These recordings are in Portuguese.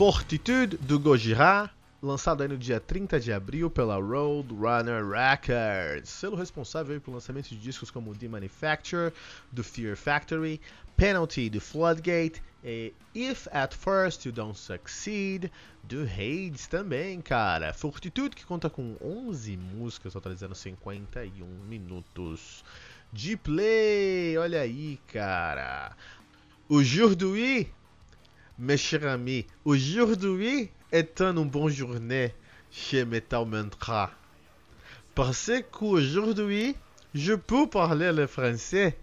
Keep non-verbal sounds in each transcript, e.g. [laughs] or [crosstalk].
Fortitude do Gojira, lançado aí no dia 30 de abril pela Roadrunner Records, selo responsável pelo lançamento de discos como The Manufacture, do Fear Factory, Penalty do Floodgate e If at First You Don't Succeed do Hades também, cara. Fortitude que conta com 11 músicas, totalizando 51 minutos de play. Olha aí, cara. O Jourdui Mes chers amis, aujourd'hui est un bonne journée chez Metal Mantra. Parce qu'aujourd'hui, je peux parler le français.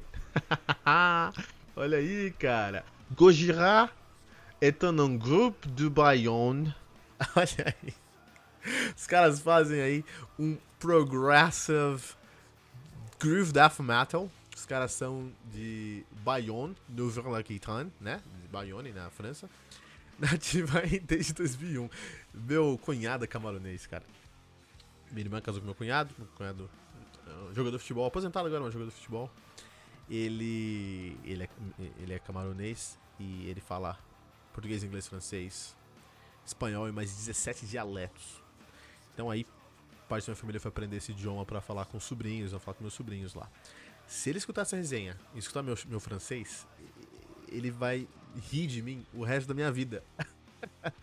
Olha aí, cara. Gojira est un groupe de Bayonne. [laughs] Olha aí. Os caras fazem aí um progressive groove death metal. Os caras são de Bayonne, Nouvelle-Aquitaine, né? Bayonne, [laughs] na França. Nativa desde 2001. Meu cunhado é camaronês, cara. Minha irmã casou com meu cunhado. Meu cunhado é jogador de futebol, aposentado agora, mas jogador de futebol. Ele, ele, é, ele é camaronês e ele fala português, inglês, francês, espanhol e mais 17 dialetos. Então aí, parte da minha família foi aprender esse idioma para falar com os sobrinhos, eu falar com meus sobrinhos lá. Se ele escutar essa resenha e escutar meu, meu francês, ele vai rir de mim o resto da minha vida. [laughs]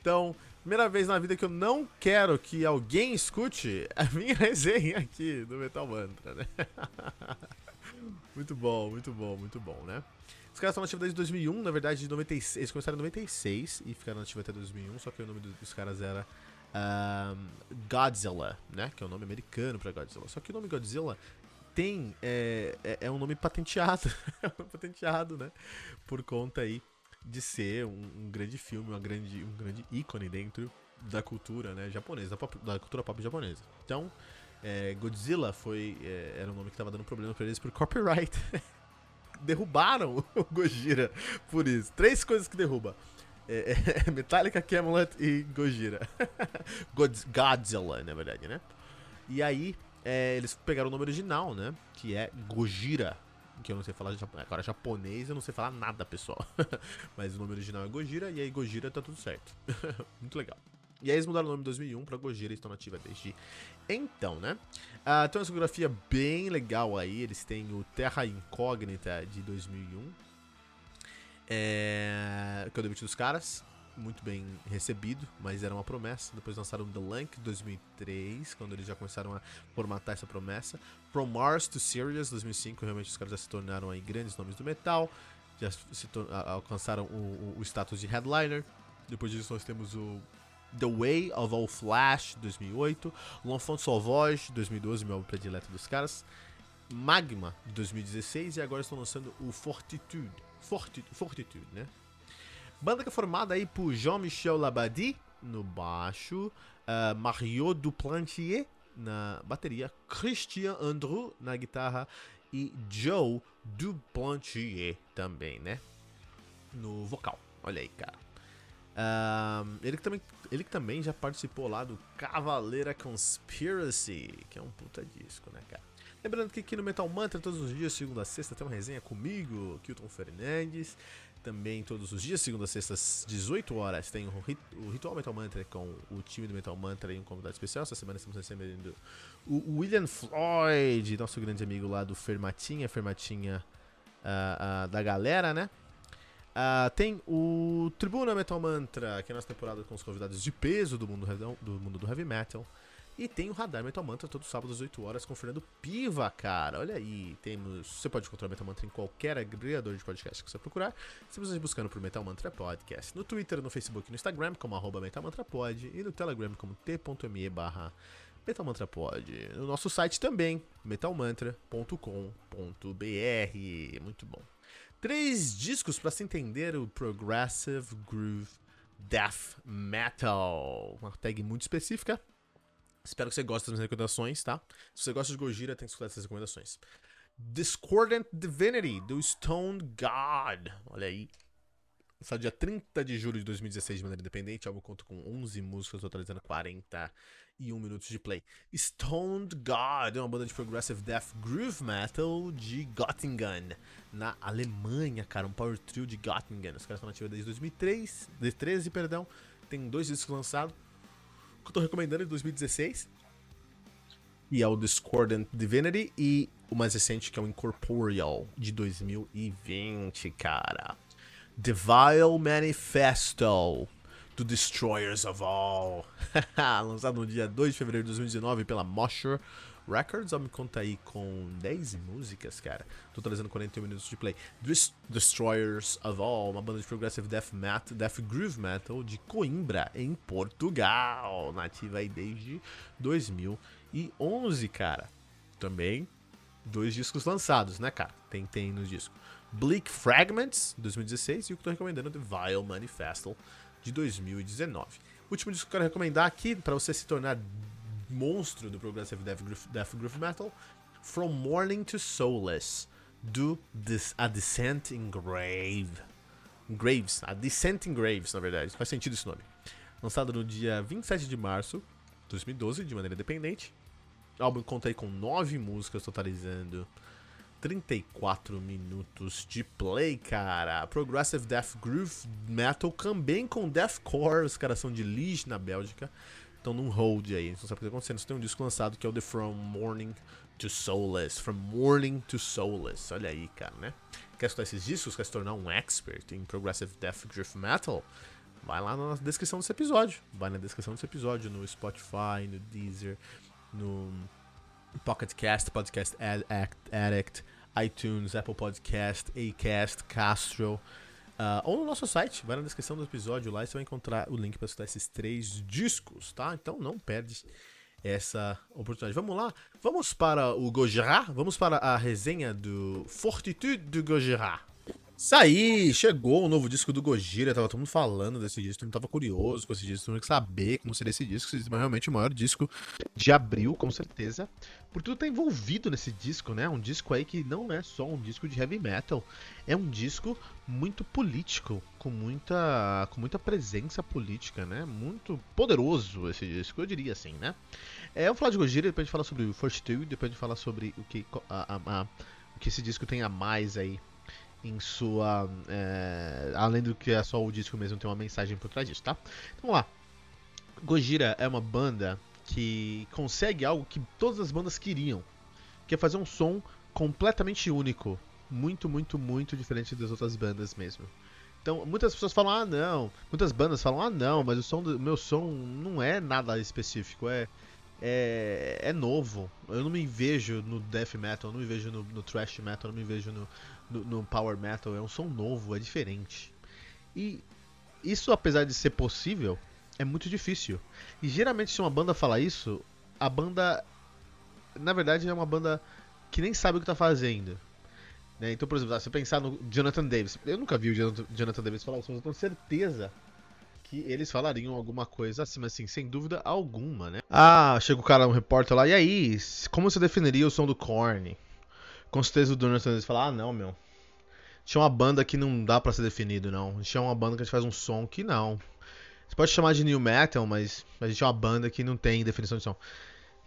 então, primeira vez na vida que eu não quero que alguém escute a minha [laughs] resenha aqui do Metal Mantra, né? [laughs] muito bom, muito bom, muito bom, né? Os caras estão nativos desde 2001, na verdade, de 96, eles começaram em 96 e ficaram nativos até 2001, só que o nome dos caras era um, Godzilla, né? Que é o nome americano para Godzilla. Só que o nome Godzilla tem é, é, é um nome patenteado, é um nome patenteado, né? Por conta aí de ser um, um, grande filme, uma grande, um grande ícone dentro da cultura, né, japonesa, da, pop, da cultura pop japonesa. Então, é, Godzilla foi é, era um nome que estava dando problema para eles por copyright. [laughs] Derrubaram o Gojira por isso. Três coisas que derruba. É, é Metallica, Camelot e Gojira. [laughs] Godzilla, na verdade, né? E aí, é, eles pegaram o nome original, né? Que é Gojira. Que eu não sei falar agora japonês, eu não sei falar nada, pessoal. [laughs] Mas o nome original é Gojira e aí Gojira tá tudo certo. [laughs] Muito legal. E aí eles mudaram o nome em 2001 pra Gojira estão nativa desde então, né? Uh, tem uma discografia bem legal aí. Eles têm o Terra Incógnita de 2001. É... Que é o debut dos caras muito bem recebido, mas era uma promessa. Depois lançaram The Lank 2003, quando eles já começaram a formatar essa promessa. From Mars to Sirius 2005, realmente os caras já se tornaram aí grandes nomes do metal, já alcançaram o, o, status de headliner. Depois disso nós temos o The Way of All Flash 2008, L'Enfant Sauvage 2012, meu álbum predileto dos caras. Magma de 2016 e agora estão lançando o Fortitude. Fortitude, Fortitude né? Banda que é formada aí por Jean-Michel Labadie no baixo, uh, Mario Duplantier na bateria, Christian Andrew na guitarra e Joe Duplantier também, né? No vocal. Olha aí, cara. Uh, ele, que também, ele que também já participou lá do Cavaleira Conspiracy, que é um puta disco, né, cara? Lembrando que aqui no Metal Mantra, todos os dias, segunda a sexta, tem uma resenha comigo, Kilton Fernandes. Também todos os dias, segunda a sexta, às 18 horas, tem o, rit o Ritual Metal Mantra com o time do Metal Mantra e um convidado especial. Essa semana estamos recebendo o William Floyd, nosso grande amigo lá do Fermatinha, Fermatinha uh, uh, da galera, né? Uh, tem o Tribuna Metal Mantra, que é a nossa temporada com os convidados de peso do mundo, do mundo do heavy metal. E tem o Radar Metal Mantra todo sábado às 8 horas com o Fernando Piva, cara. Olha aí, temos. Você pode encontrar o Metal Mantra em qualquer agregador de podcast que você procurar. Se você buscando por Metal Mantra Podcast. No Twitter, no Facebook no Instagram, como arroba Pod. E no Telegram como t.me barra Metal Mantra Pod. No nosso site também, metalmantra.com.br. Muito bom. Três discos para se entender o Progressive Groove Death Metal. Uma tag muito específica. Espero que você goste das minhas recomendações, tá? Se você gosta de Gojira, tem que escutar essas recomendações. Discordant Divinity, do Stone God. Olha aí. Lançado dia 30 de julho de 2016 de maneira independente. O álbum conta com 11 músicas, totalizando 41 minutos de play. Stoned God é uma banda de progressive death groove metal de Göttingen, na Alemanha, cara. Um power trio de Göttingen. Os caras estão nativos desde 2003, 2013, perdão. Tem dois discos lançados. Que eu tô recomendando de 2016. E é o Discordant Divinity e o mais recente que é o Incorporeal de 2020, cara. The Vile Manifesto do Destroyers of All. [laughs] Lançado no dia 2 de fevereiro de 2019 pela Mosher Records. Me conta aí com 10 músicas, cara. Totalizando 41 minutos de play. Destroyers of All, uma banda de progressive death metal, death groove metal de Coimbra, em Portugal. Nativa aí desde 2011, cara. Também dois discos lançados, né, cara? Tem, tem nos discos. Bleak Fragments, 2016, e o que eu tô recomendando é The Vile Manifesto, de 2019. O último disco que eu quero recomendar aqui, para você se tornar monstro do Progressive Death Groove, Death Groove Metal, From Morning to Soulless, do This, A Descent in Grave. Graves, A Descent in Graves, na verdade, faz sentido esse nome. Lançado no dia 27 de março de 2012, de maneira independente. O álbum conta com nove músicas, totalizando 34 minutos de play, cara. Progressive Death Groove Metal também com Deathcore. Os caras são de Liege, na Bélgica. Estão num hold aí. Não sabe o que está acontecendo. Você tem um disco lançado que é o The From Morning to Soulless. From Morning to Soulless. Olha aí, cara, né? Quer escutar esses discos? Quer se tornar um expert em Progressive Death Groove Metal? Vai lá na descrição desse episódio. Vai na descrição desse episódio no Spotify, no Deezer, no Pocket Cast, Podcast Addict, iTunes, Apple Podcast, Acast, Castro. Uh, ou no nosso site, vai na descrição do episódio lá e você vai encontrar o link para escutar esses três discos, tá? Então não perde essa oportunidade. Vamos lá? Vamos para o Gojira? Vamos para a resenha do Fortitude do Gojira. Isso aí, chegou o novo disco do Gojira, tava todo mundo falando desse disco, todo mundo tava curioso com esse disco, todo mundo quer saber como seria esse disco, esse é realmente o maior disco de abril, com certeza, por tudo tá envolvido nesse disco, né? Um disco aí que não é só um disco de heavy metal, é um disco muito político, com muita, com muita presença política, né? Muito poderoso esse disco, eu diria assim, né? É, eu vou falar de Gojira, depois a gente fala sobre o First Two, depois a gente fala sobre o que, a, a, a, o que esse disco tem a mais aí em sua. É, além do que é só o disco mesmo, tem uma mensagem por trás disso, tá? Então vamos lá. Gojira é uma banda que consegue algo que todas as bandas queriam, que é fazer um som completamente único, muito, muito, muito diferente das outras bandas mesmo. Então, muitas pessoas falam: "Ah, não". Muitas bandas falam: "Ah, não, mas o som do meu som não é nada específico, é é, é novo. Eu não me vejo no death metal, eu não me vejo no, no thrash metal, eu não me vejo no, no, no, power metal. É um som novo, é diferente. E isso, apesar de ser possível, é muito difícil. E geralmente, se uma banda fala isso, a banda, na verdade, é uma banda que nem sabe o que está fazendo. Né? Então, por exemplo, se você pensar no Jonathan Davis, eu nunca vi o Jonathan, Jonathan Davis falar isso, mas eu tenho certeza que eles falariam alguma coisa assim, mas assim, sem dúvida alguma, né? Ah, chega o cara, um repórter lá, e aí, como você definiria o som do Korn? Com certeza o Jonathan fala, ah, não, meu. Tinha uma banda que não dá para ser definido, não. Tinha uma banda que a gente faz um som que não. Você pode chamar de new metal, mas a gente é uma banda que não tem definição de som.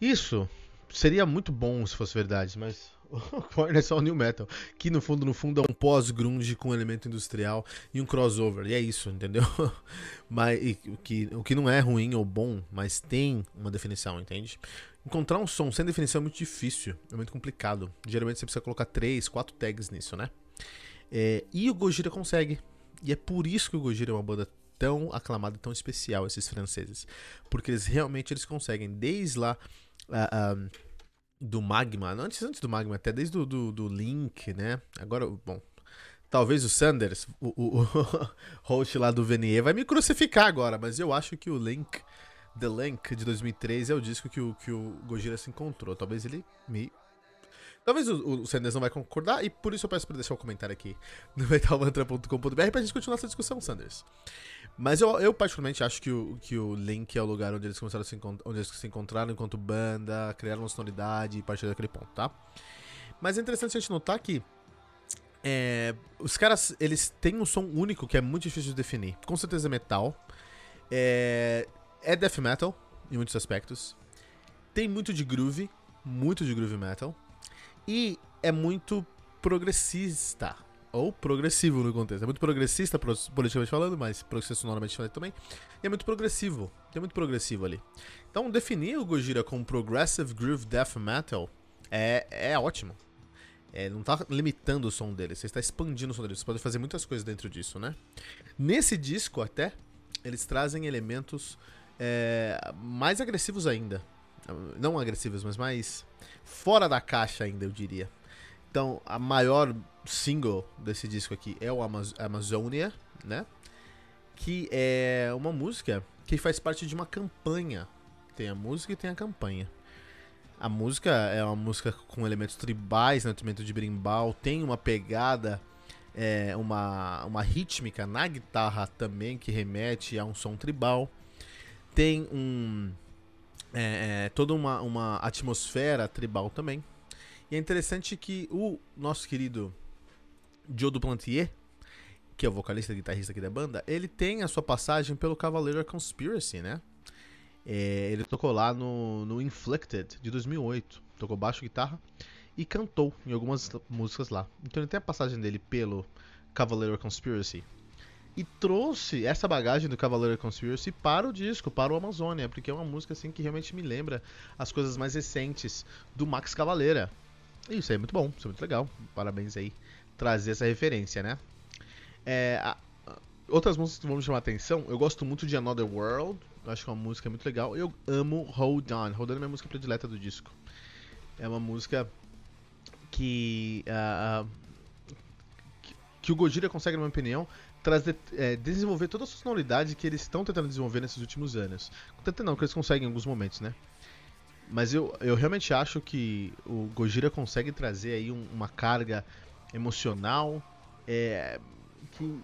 Isso seria muito bom se fosse verdade, mas [laughs] Korn é só o New Metal, que no fundo, no fundo é um pós-grunge com elemento industrial e um crossover, e é isso, entendeu? [laughs] mas e, o, que, o que não é ruim ou bom, mas tem uma definição, entende? Encontrar um som sem definição é muito difícil, é muito complicado. Geralmente você precisa colocar três, quatro tags nisso, né? É, e o Gojira consegue, e é por isso que o Gojira é uma banda tão aclamada, tão especial, esses franceses, porque eles realmente eles conseguem, desde lá... Uh, uh, do Magma, antes, antes do Magma, até desde o do, do Link, né? Agora, bom, talvez o Sanders, o, o, o [laughs] host lá do Venier, vai me crucificar agora, mas eu acho que o Link The Link, de 2003, é o disco que o, que o Gojira se encontrou. Talvez ele me Talvez o, o Sanders não vai concordar, e por isso eu peço pra deixar um comentário aqui no [laughs] metalmantra.com.br pra gente continuar essa discussão, Sanders. Mas eu, eu particularmente acho que o, que o Link é o lugar onde eles começaram a se, onde eles se encontraram enquanto banda, criaram uma sonoridade e partir daquele ponto, tá? Mas é interessante a gente notar que é, os caras, eles têm um som único que é muito difícil de definir. Com certeza é metal. É, é death metal, em muitos aspectos. Tem muito de groove, muito de groove metal. E é muito progressista. Ou progressivo no contexto. É muito progressista, politicamente falando, mas progressista sonoramente falando também. E é muito progressivo. Tem muito progressivo ali. Então, definir o Gojira como Progressive Groove Death Metal é, é ótimo. É, não está limitando o som dele, você está expandindo o som dele. Você pode fazer muitas coisas dentro disso, né? Nesse disco, até, eles trazem elementos é, mais agressivos ainda. Não agressivos, mas mais fora da caixa ainda, eu diria. Então, a maior single desse disco aqui é o Amaz Amazonia, né? Que é uma música que faz parte de uma campanha. Tem a música e tem a campanha. A música é uma música com elementos tribais, né? elemento de brimbal, tem uma pegada, é, uma, uma rítmica na guitarra também que remete a um som tribal. Tem um é, é, toda uma, uma atmosfera tribal também. E é interessante que o nosso querido Joe Duplantier, que é o vocalista e guitarrista aqui da banda, ele tem a sua passagem pelo Cavaleiro Conspiracy, né? É, ele tocou lá no, no Inflicted de 2008, tocou baixo, guitarra e cantou em algumas músicas lá. Então ele tem a passagem dele pelo Cavaleiro Conspiracy e trouxe essa bagagem do Cavaleiro Conspiracy para o disco, para o Amazônia, porque é uma música assim que realmente me lembra as coisas mais recentes do Max Cavaleira. E isso aí é muito bom, isso é muito legal. Parabéns aí trazer essa referência, né? É, a, outras músicas que vão me chamar a atenção, eu gosto muito de Another World, acho que é uma música muito legal. Eu amo Hold On, Hold On é minha música predileta do disco. É uma música que, uh, que, que o Gojira consegue, na minha opinião, trazer, é, desenvolver toda a sonoridade que eles estão tentando desenvolver nesses últimos anos. Tentando não, que eles conseguem em alguns momentos, né? Mas eu, eu realmente acho que o Gojira consegue trazer aí um, uma carga emocional é, que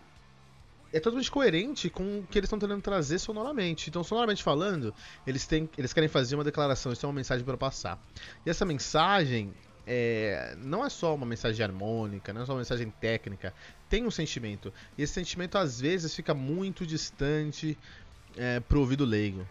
é totalmente coerente com o que eles estão tentando trazer sonoramente. Então, sonoramente falando, eles, têm, eles querem fazer uma declaração, eles têm uma mensagem para passar. E essa mensagem é, não é só uma mensagem harmônica, não é só uma mensagem técnica, tem um sentimento. E esse sentimento às vezes fica muito distante é, pro ouvido leigo.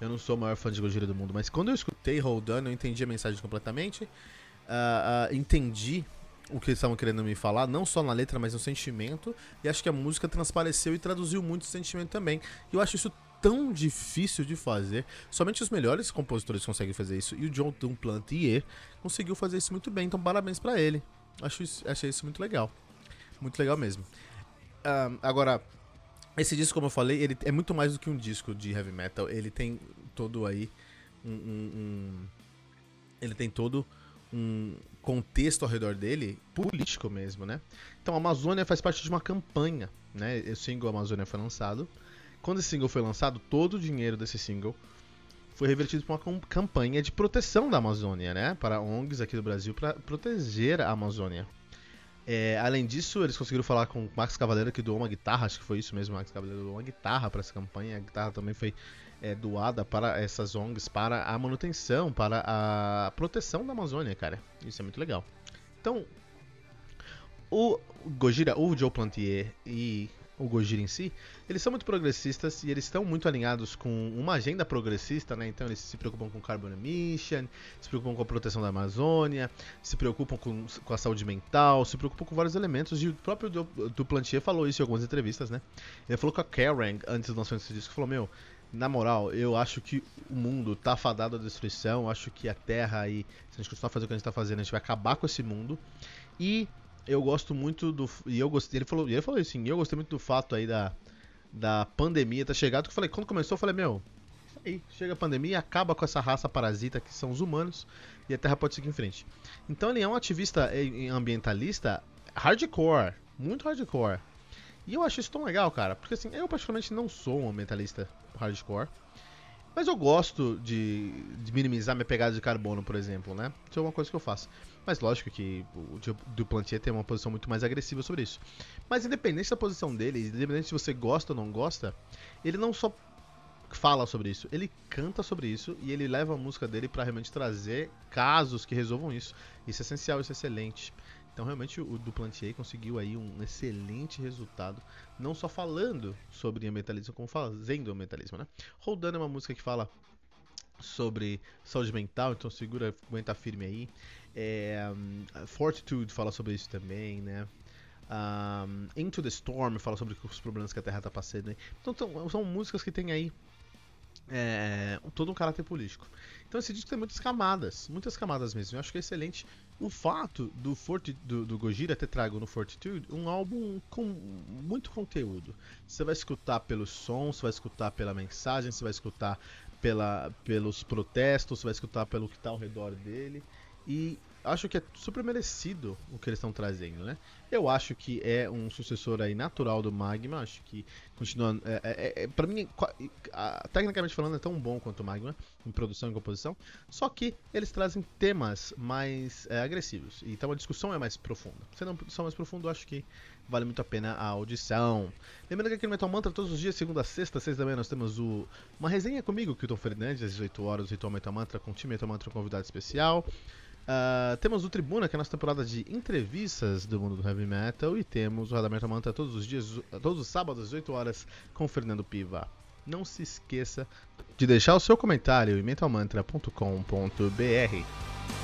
Eu não sou o maior fã de Gojira do mundo, mas quando eu escutei Hold On, eu entendi a mensagem completamente. Uh, uh, entendi o que eles estavam querendo me falar, não só na letra, mas no sentimento. E acho que a música transpareceu e traduziu muito esse sentimento também. E eu acho isso tão difícil de fazer. Somente os melhores compositores conseguem fazer isso. E o John Duplantier conseguiu fazer isso muito bem. Então, parabéns para ele. Acho isso, achei isso muito legal. Muito legal mesmo. Uh, agora, esse disco, como eu falei, ele é muito mais do que um disco de heavy metal. Ele tem todo aí um, um, um ele tem todo um contexto ao redor dele, político mesmo, né? Então a Amazônia faz parte de uma campanha, né? O single Amazônia foi lançado quando esse single foi lançado, todo o dinheiro desse single foi revertido para uma campanha de proteção da Amazônia, né? Para ONGs aqui do Brasil para proteger a Amazônia. É, além disso, eles conseguiram falar com o Max Cavaleiro que doou uma guitarra, acho que foi isso mesmo, Max Cavaleiro doou uma guitarra para essa campanha. A guitarra também foi é, doada para essas ONGs para a manutenção, para a proteção da Amazônia, cara. Isso é muito legal. Então, o Gojira, o Joe Plantier e o Gojira em si, eles são muito progressistas e eles estão muito alinhados com uma agenda progressista, né? Então eles se preocupam com carbon emission, se preocupam com a proteção da Amazônia, se preocupam com, com a saúde mental, se preocupam com vários elementos. E o próprio Duplantier falou isso em algumas entrevistas, né? Ele falou com a Karen antes do lançamento desse disco, falou, meu, na moral, eu acho que o mundo tá fadado à destruição, acho que a Terra aí, se a gente continuar fazendo o que a gente tá fazendo, a gente vai acabar com esse mundo. E eu gosto muito do. E eu gostei. Ele falou, ele falou assim, eu gostei muito do fato aí da, da pandemia ter chegado. Que eu falei, quando começou, eu falei, meu, aí, chega a pandemia, acaba com essa raça parasita que são os humanos e a Terra pode seguir em frente. Então ele é um ativista ambientalista hardcore, muito hardcore. E eu acho isso tão legal, cara, porque assim, eu particularmente não sou um ambientalista hardcore. Mas eu gosto de, de, minimizar minha pegada de carbono, por exemplo, né? Isso é uma coisa que eu faço. Mas lógico que o Duplantier tem uma posição muito mais agressiva sobre isso. Mas independente da posição dele, independente se você gosta ou não gosta, ele não só fala sobre isso, ele canta sobre isso e ele leva a música dele para realmente trazer casos que resolvam isso. Isso é essencial, isso é excelente. Então realmente o Duplantier conseguiu aí um excelente resultado, não só falando sobre ambientalismo, como fazendo ambientalismo, né? Rodando é uma música que fala sobre saúde mental, então segura, aguenta firme aí. É, um, Fortitude fala sobre isso também, né? Um, Into the Storm fala sobre os problemas que a Terra está passando. Né? Então são, são músicas que tem aí é, todo um caráter político. Então esse disco tem muitas camadas, muitas camadas mesmo. Eu acho que é excelente o fato do, Forti, do, do Gojira ter trago no Fortitude um álbum com muito conteúdo. Você vai escutar pelo som, você vai escutar pela mensagem, você vai escutar pela, pelos protestos, você vai escutar pelo que está ao redor dele. E acho que é super merecido o que eles estão trazendo, né? Eu acho que é um sucessor aí natural do Magma, acho que continua. É, é, é para mim, tecnicamente falando, é tão bom quanto o Magma em produção e composição, só que eles trazem temas mais é, agressivos, então a discussão é mais profunda. Sendo uma discussão mais profunda, acho que vale muito a pena a audição. Lembrando que aqui no Metal Mantra, todos os dias, segunda sexta, seis da manhã, nós temos o, uma resenha comigo, Kilton Fernandes, às 18 horas, o Ritual Metal Mantra, com o time Metal Mantra, um convidado especial. Uh, temos o Tribuna, que é a nossa temporada de entrevistas do mundo do heavy metal, e temos o Radamento Manta todos os dias, todos os sábados, às 8 horas, com o Fernando Piva. Não se esqueça de deixar o seu comentário em mentalmantra.com.br.